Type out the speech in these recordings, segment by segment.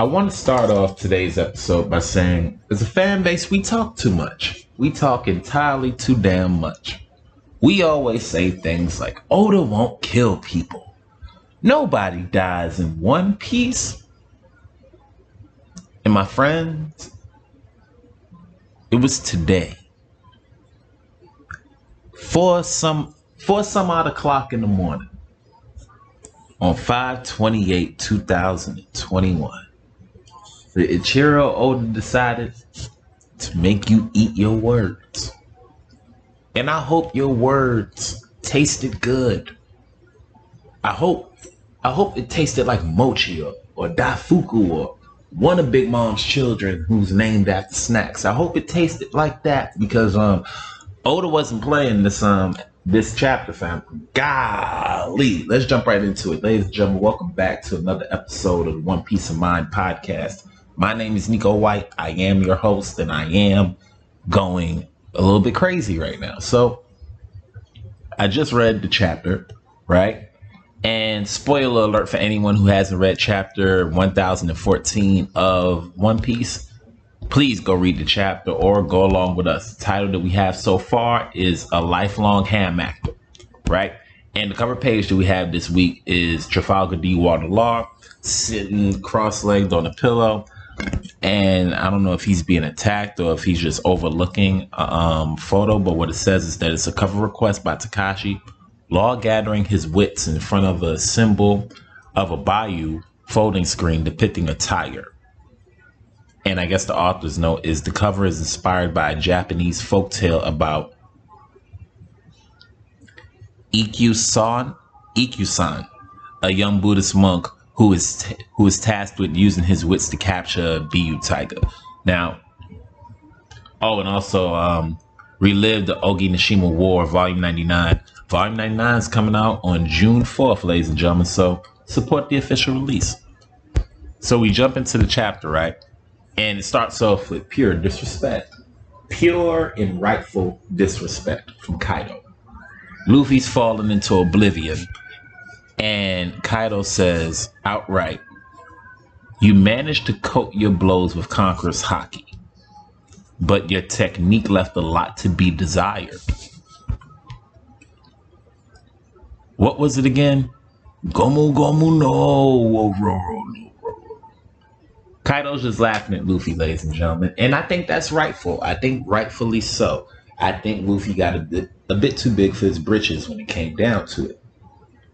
I want to start off today's episode by saying, as a fan base, we talk too much. We talk entirely too damn much. We always say things like, Oda won't kill people. Nobody dies in one piece. And my friends, it was today. For some for some odd o'clock in the morning on 528 2021 the Eiichiro Oda decided to make you eat your words. And I hope your words tasted good. I hope I hope it tasted like mochi or, or daifuku or one of Big Mom's children who's named after snacks. I hope it tasted like that because um Oda wasn't playing this um this chapter, fam. Golly, let's jump right into it, ladies and gentlemen. Welcome back to another episode of the One Piece of Mind podcast. My name is Nico White. I am your host, and I am going a little bit crazy right now. So, I just read the chapter, right? And spoiler alert for anyone who hasn't read chapter 1014 of One Piece, please go read the chapter or go along with us. The title that we have so far is A Lifelong Ham Actor, right? And the cover page that we have this week is Trafalgar D. Water Law sitting cross legged on a pillow and I don't know if he's being attacked or if he's just overlooking a um, photo. But what it says is that it's a cover request by Takashi, law gathering his wits in front of a symbol of a byobu folding screen depicting a tiger. And I guess the author's note is the cover is inspired by a Japanese folktale about Ikkyu-san, Ikkyu-san, a young Buddhist monk who is t- who is tasked with using his wits to capture byobu tiger. Now, oh, and also um, relive the Onigashima War, Volume 99. Volume 99 is coming out on June 4th, ladies and gentlemen. So support the official release. So we jump into the chapter, right? And it starts off with pure disrespect. Pure and rightful disrespect from Kaido. Luffy's fallen into oblivion and Kaido says outright, You managed to coat your blows with Conqueror's Haki, but your technique left a lot to be desired. What was it again? Gomu Gomu no. Kaido's just laughing at Luffy, ladies and gentlemen. And I think that's rightful. I think rightfully so. I think Luffy got a bit, a bit too big for his britches when it came down to it.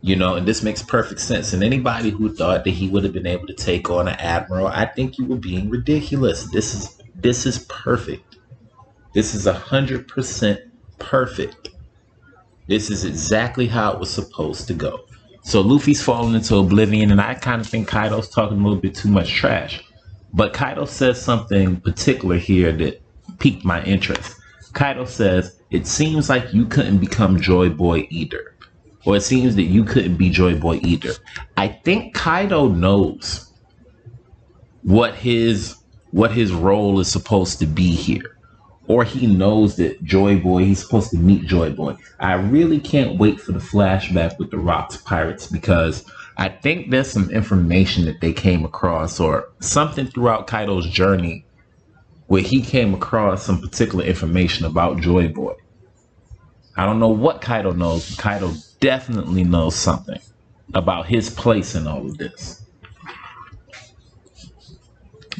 You know, and this makes perfect sense. And anybody who thought that he would have been able to take on an admiral, I think you were being ridiculous. This is this is perfect. This is a hundred percent perfect. This is exactly how it was supposed to go. So Luffy's falling into oblivion, and I kind of think Kaido's talking a little bit too much trash. But Kaido says something particular here that piqued my interest. Kaido says, It seems like you couldn't become Joy Boy either or it seems that you couldn't be Joy Boy either. I think Kaido knows what his what his role is supposed to be here. Or he knows that Joy Boy, he's supposed to meet Joy Boy. I really can't wait for the flashback with the Rocks Pirates because I think there's some information that they came across or something throughout Kaido's journey where he came across some particular information about Joy Boy. I don't know what Kaido knows. But Kaido definitely knows something about his place in all of this.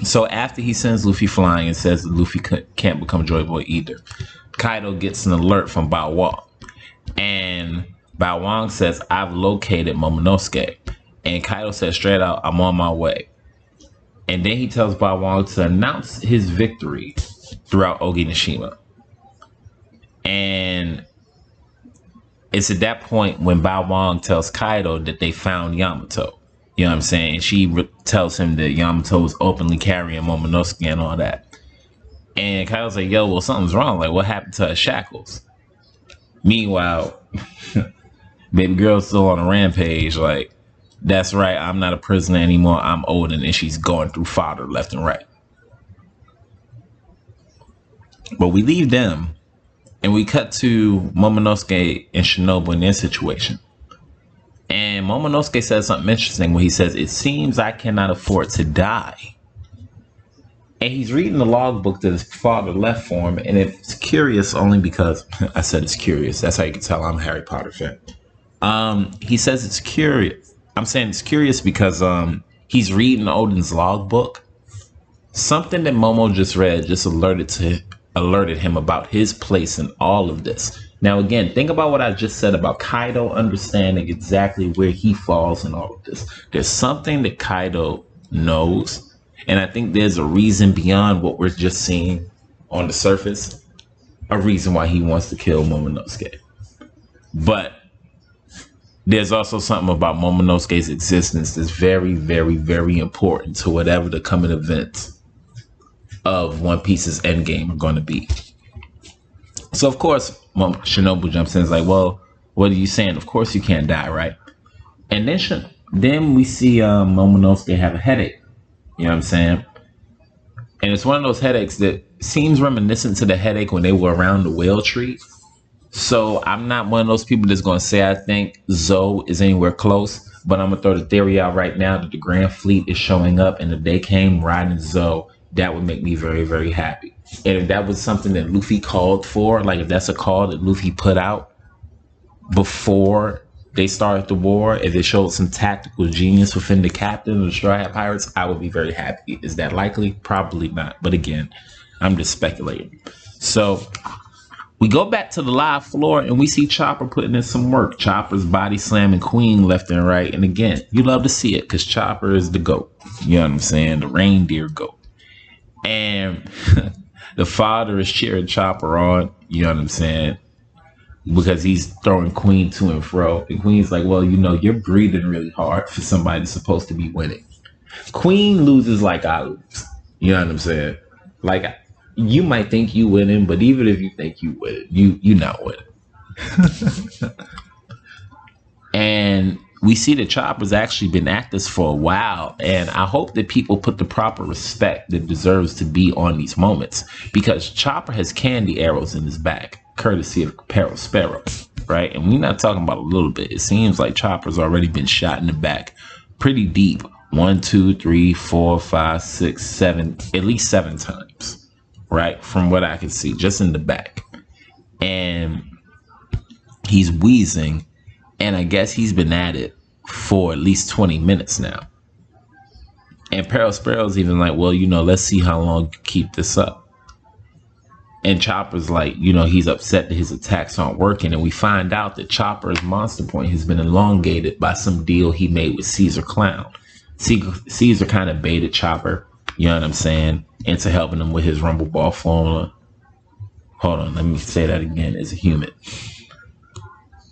So after he sends Luffy flying and says Luffy can't become Joy Boy either, Kaido gets an alert from Bao Huang. And Bao Huang says, I've located Momonosuke. And Kaido says straight out, I'm on my way. And then he tells Bao Huang to announce his victory throughout Onigashima. And it's at that point when Bao Huang tells Kaido that they found Yamato. You know what I'm saying? She re- tells him that Yamato openly carrying Momonosuke and all that. And Kaido's like, yo, well, something's wrong. Like, what happened to her shackles? Meanwhile, baby girl's still on a rampage. Like, that's right. I'm not a prisoner anymore. I'm Oden. And she's going through fodder left and right. But we leave them and we cut to Momonosuke and Shinobu in their situation. And Momonosuke says something interesting when he says, It seems I cannot afford to die. and he's reading the logbook that his father left for him, and it's curious only because I said it's curious. That's how you can tell I'm a Harry Potter fan. Um, he says it's curious. I'm saying it's curious because um, he's reading Oden's logbook. Something that Momo just read just alerted to alerted him about his place in all of this. Now, again, think about what I just said about Kaido understanding exactly where he falls in all of this. There's something that Kaido knows, and I think there's a reason beyond what we're just seeing on the surface, a reason why he wants to kill Momonosuke. But there's also something about Momonosuke's existence that's very, very, very important to whatever the coming events of One Piece's endgame are going to be. So, of course, Shinobu jumps in and is like, well, what are you saying? Of course you can't die, right? And then then we see um, Momonosuke have a headache. You know what I'm saying? And it's one of those headaches that seems reminiscent to the headache when they were around the whale tree. So I'm not one of those people that's going to say I think Zou is anywhere close, but I'm going to throw the theory out right now that the Grand Fleet is showing up and if they came riding Zou, that would make me very, very happy. And if that was something that Luffy called for, like if that's a call that Luffy put out before they started the war, if it showed some tactical genius within the captain of the Straw Hat Pirates, I would be very happy. Is that likely? Probably not. But again, I'm just speculating. So we go back to the live floor and we see Chopper putting in some work. Chopper's body slamming Queen left and right. And again, you love to see it because Chopper is the GOAT. You know what I'm saying? The reindeer GOAT. And the father is cheering Chopper on. You know what I'm saying? Because he's throwing Queen to and fro. And Queen's like, well, you know, you're breathing really hard for somebody that's supposed to be winning. Queen loses like I lose. You know what I'm saying? Like you might think you winning, but even if you think you win, you you not winning. and we see that Chopper's actually been at this for a while, and I hope that people put the proper respect that deserves to be on these moments because Chopper has candy arrows in his back, courtesy of Perospero, right? And we're not talking about a little bit. It seems like Chopper's already been shot in the back pretty deep. One, two, three, four, five, six, seven, at least seven times, right? From what I can see, just in the back. And he's wheezing and I guess he's been at it for at least 20 minutes now. And Perospero's even like, well, you know, let's see how long you keep this up. And Chopper's like, you know, he's upset that his attacks aren't working. And we find out that Chopper's monster point has been elongated by some deal he made with Caesar Clown. Caesar kind of baited Chopper, you know what I'm saying, into helping him with his Rumble Ball formula. Hold on, let me say that again as a human.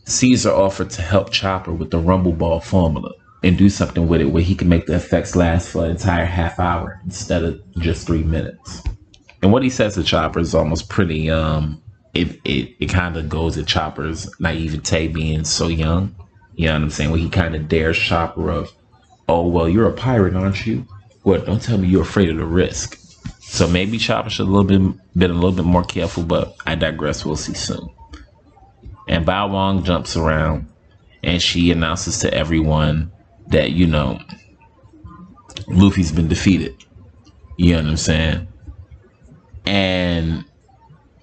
Caesar offered to help Chopper with the Rumble Ball formula and do something with it where he can make the effects last for an entire half hour instead of just three minutes. And what he says to Chopper is almost pretty um it it, it kind of goes at Chopper's naivete being so young. You know what I'm saying? Where he kind of dares Chopper of, oh well, you're a pirate, aren't you? What? Don't tell me you're afraid of the risk. So maybe Chopper should a little bit been a little bit more careful, but I digress. We'll see soon. And Bao Huang jumps around and she announces to everyone that, you know, Luffy's been defeated. You know what I'm saying? And,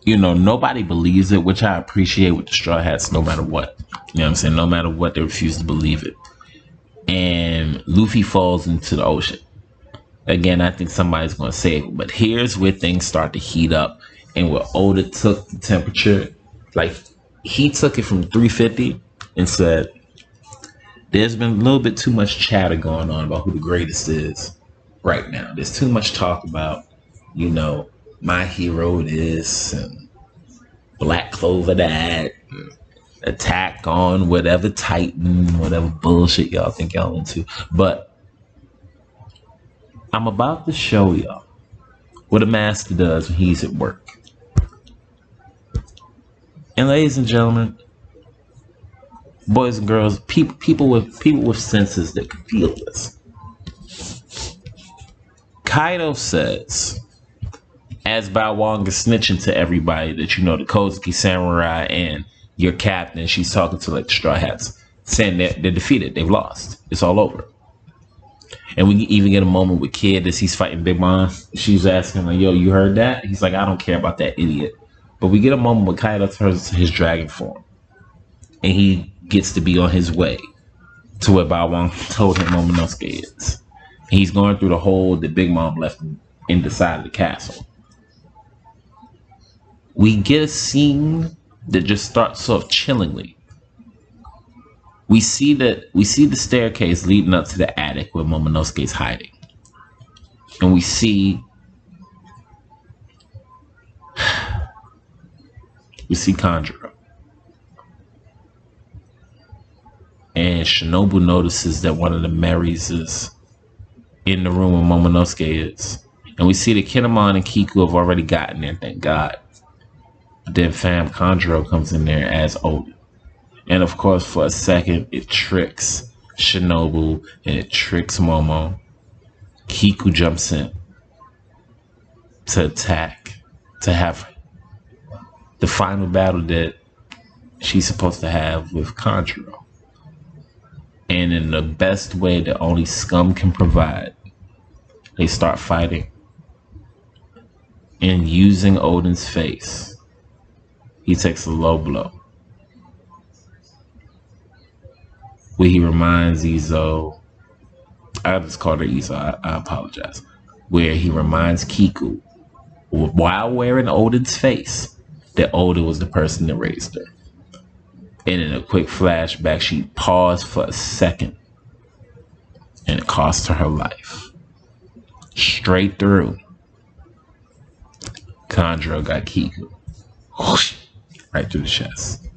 you know, nobody believes it, which I appreciate with the Straw Hats no matter what. You know what I'm saying? No matter what, they refuse to believe it. And Luffy falls into the ocean. Again, I think somebody's going to save it. But here's where things start to heat up and where Oda took the temperature. Like, he took it from 350 and said, There's been a little bit too much chatter going on about who the greatest is right now. There's too much talk about, you know, my hero this and Black Clover that, attack on whatever Titan, whatever bullshit y'all think y'all into. But I'm about to show y'all what a master does when he's at work. And ladies and gentlemen, boys and girls, people people with people with senses that can feel this. Kaido says, as Huang is snitching to everybody that you know the Kozuki Samurai and your captain, she's talking to like the Straw Hats, saying that they're defeated, they've lost, it's all over. And we even get a moment with Kid as he's fighting Big Mom. She's asking like, "Yo, you heard that?" He's like, "I don't care about that idiot." But we get a moment with Kaido turns to his dragon form, and he gets to be on his way to where Bao Huang told him Momonosuke is. He's going through the hole that Big Mom left in the side of the castle. We get a scene that just starts off chillingly. We see that we see the staircase leading up to the attic where Momonosuke is hiding. And we see we see Kanjuro. And Shinobu notices that one of the Marys is in the room where Momonosuke is. And we see that Kinemon and Kiku have already gotten there, thank God. Then fam Kanjuro comes in there as Oden. And of course, for a second, it tricks Shinobu and it tricks Momo. Kiku jumps in to attack, to have the final battle that she's supposed to have with Kanjuro. And in the best way that only Scum can provide, they start fighting. And using Oden's face, he takes a low blow. Where he reminds Izo, I just called her Izo, I, I apologize. Where he reminds Kiku, while wearing Oden's face, that Oden was the person that raised her. And in a quick flashback, she paused for a second and it cost her her life. Straight through. Kanjuro got Kiku. Whoosh, right through the chest.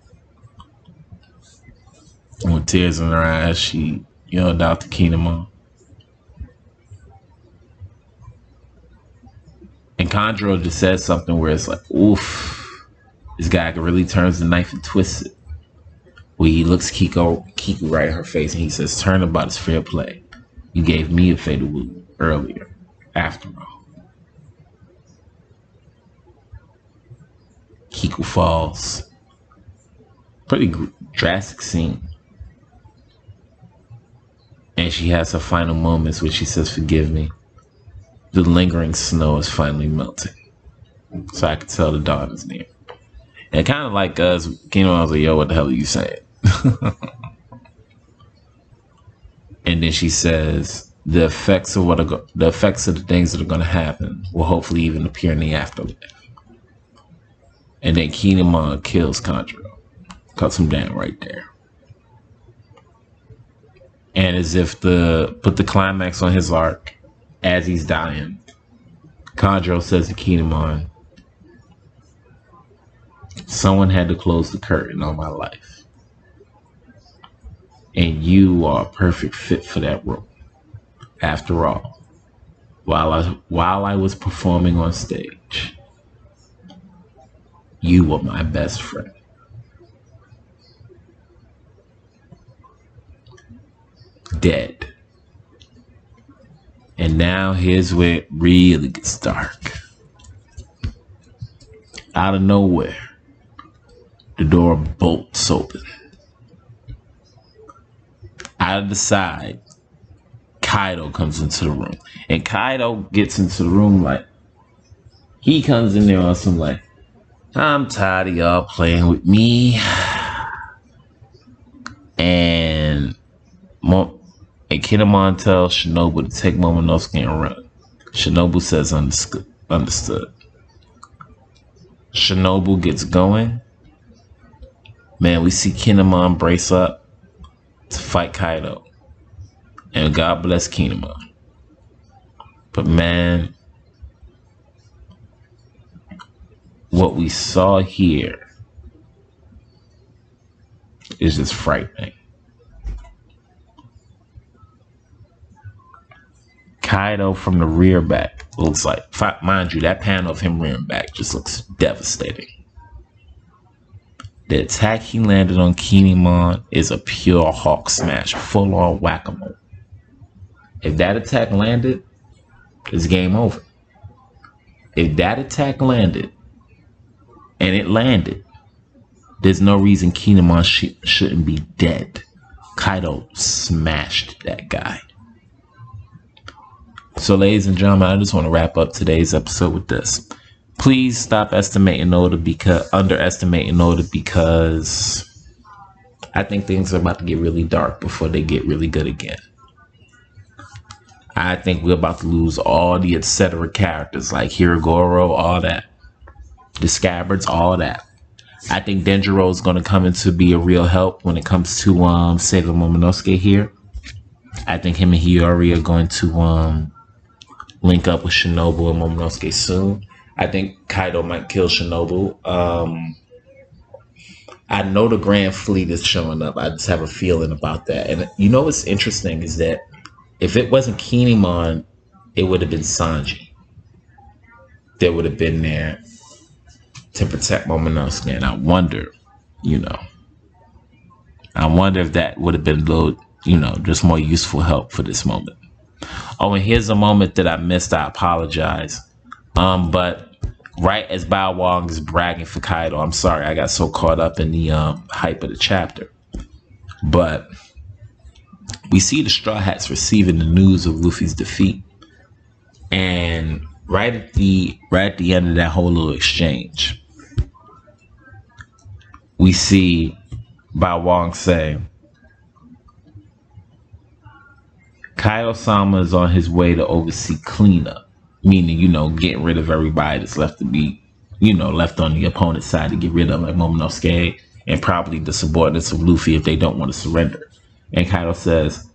And with tears in her eyes, she yelled out to Kinemon. And Kanjuro just said something where it's like, oof, this guy really turns the knife and twists it. Where he looks Kiko Kiku right in her face and he says, Turn about is fair play. You gave me a fatal wound earlier, after all. Kiku falls. Pretty drastic scene. And she has her final moments where she says, Forgive me. The lingering snow is finally melting. So I can tell the dawn is near. And kind of like us, I was like, yo, what the hell are you saying? and then she says, the effects of what are go- the effects of the things that are going to happen will hopefully even appear in the afterlife. And then Kinemon kills Kanjuro, cuts him down right there. And as if to put the climax on his arc, as he's dying, Kanjuro says to Kinemon, Someone had to close the curtain on my life. And you are a perfect fit for that role. After all, while I while I was performing on stage, you were my best friend. Dead. And now here's where it really gets dark. Out of nowhere, the door bolts open. Out of the side, Kaido comes into the room. And Kaido gets into the room like, he comes in there on some like, I'm tired of y'all playing with me. And Mo- and Kinemon tells Shinobu to take Momonosuke and run. Shinobu says understood. understood. Shinobu gets going Man, we see Kinemon brace up to fight Kaido. And God bless Kinemon. But man, what we saw here is just frightening. Kaido from the rear back looks like, mind you, that panel of him rearing back just looks devastating. The attack he landed on Kinemon is a pure hawk smash, full on whack a mole. If that attack landed, it's game over. If that attack landed, and it landed, there's no reason Kinemon sh- shouldn't be dead. Kaido smashed that guy. So, ladies and gentlemen, I just want to wrap up today's episode with this. Please stop estimating Oda because underestimating Oda because I think things are about to get really dark before they get really good again. I think we're about to lose all the etc. characters like Hyogoro, all that. The scabbards, all that. I think Denjiro is going to come into be a real help when it comes to um Sailor Momonosuke here. I think him and Hiyori are going to um link up with Shinobu and Momonosuke soon. I think Kaido might kill Shinobu. Um, I know the Grand Fleet is showing up. I just have a feeling about that. And you know what's interesting is that if it wasn't Kinemon, it would have been Sanji. That would have been there to protect Momonosuke. And I wonder, you know, I wonder if that would have been a little, you know, just more useful help for this moment. Oh, and here's a moment that I missed. I apologize. Um, but right as Bao Huang is bragging for Kaido, I'm sorry, I got so caught up in the um, hype of the chapter. But we see the Straw Hats receiving the news of Luffy's defeat, and right at the right at the end of that whole little exchange, we see Bao Huang say, Kaido Sama is on his way to oversee cleanup, meaning, you know, getting rid of everybody that's left to be, you know, left on the opponent's side to get rid of, like Momonosuke and probably the subordinates of Luffy if they don't want to surrender. And Kaido says,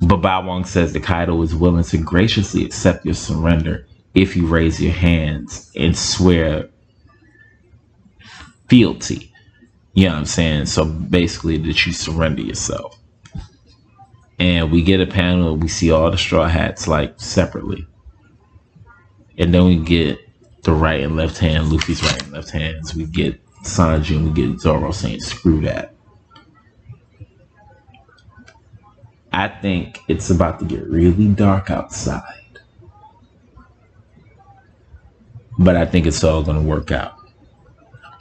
but Wow says that Kaido is willing to graciously accept your surrender if you raise your hands and swear fealty. You know what I'm saying? So basically, that you surrender yourself and we get a panel we see all the straw hats like separately. And then we get the right and left hand luffy's right and left hands. We get sanji and we get zoro saying screw that. I think it's about to get really dark outside. But i think it's all going to work out.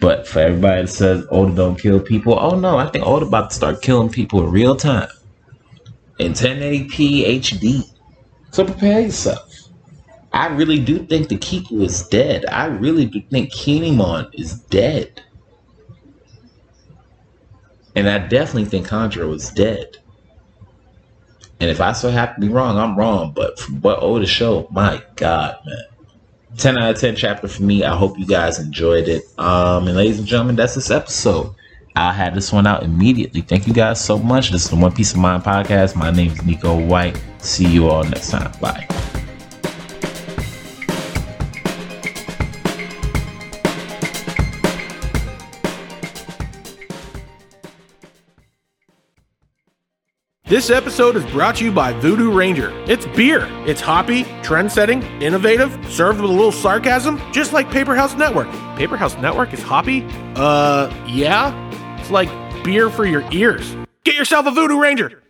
But for everybody that says oda don't kill people oh no i think oda about to start killing people in real time in 1080p HD. So prepare yourself. I really do think the Kiku is dead. I really do think Kinemon is dead. And I definitely think Kanjuro is dead. And if I so happen to be wrong, I'm wrong. But from what Oda showed, my God, man. 10 out of 10 chapter for me. I hope you guys enjoyed it. Um, and ladies and gentlemen, that's this episode. I'll have this one out immediately. Thank you guys so much. This is the One Piece of Mind podcast. My name is Nico White. See you all next time. Bye. This episode is brought to you by Voodoo Ranger. It's beer. It's hoppy, trend setting, innovative, served with a little sarcasm, just like Paper House Network. Paper House Network is hoppy? Uh, yeah? Like beer for your ears. Get yourself a Voodoo Ranger.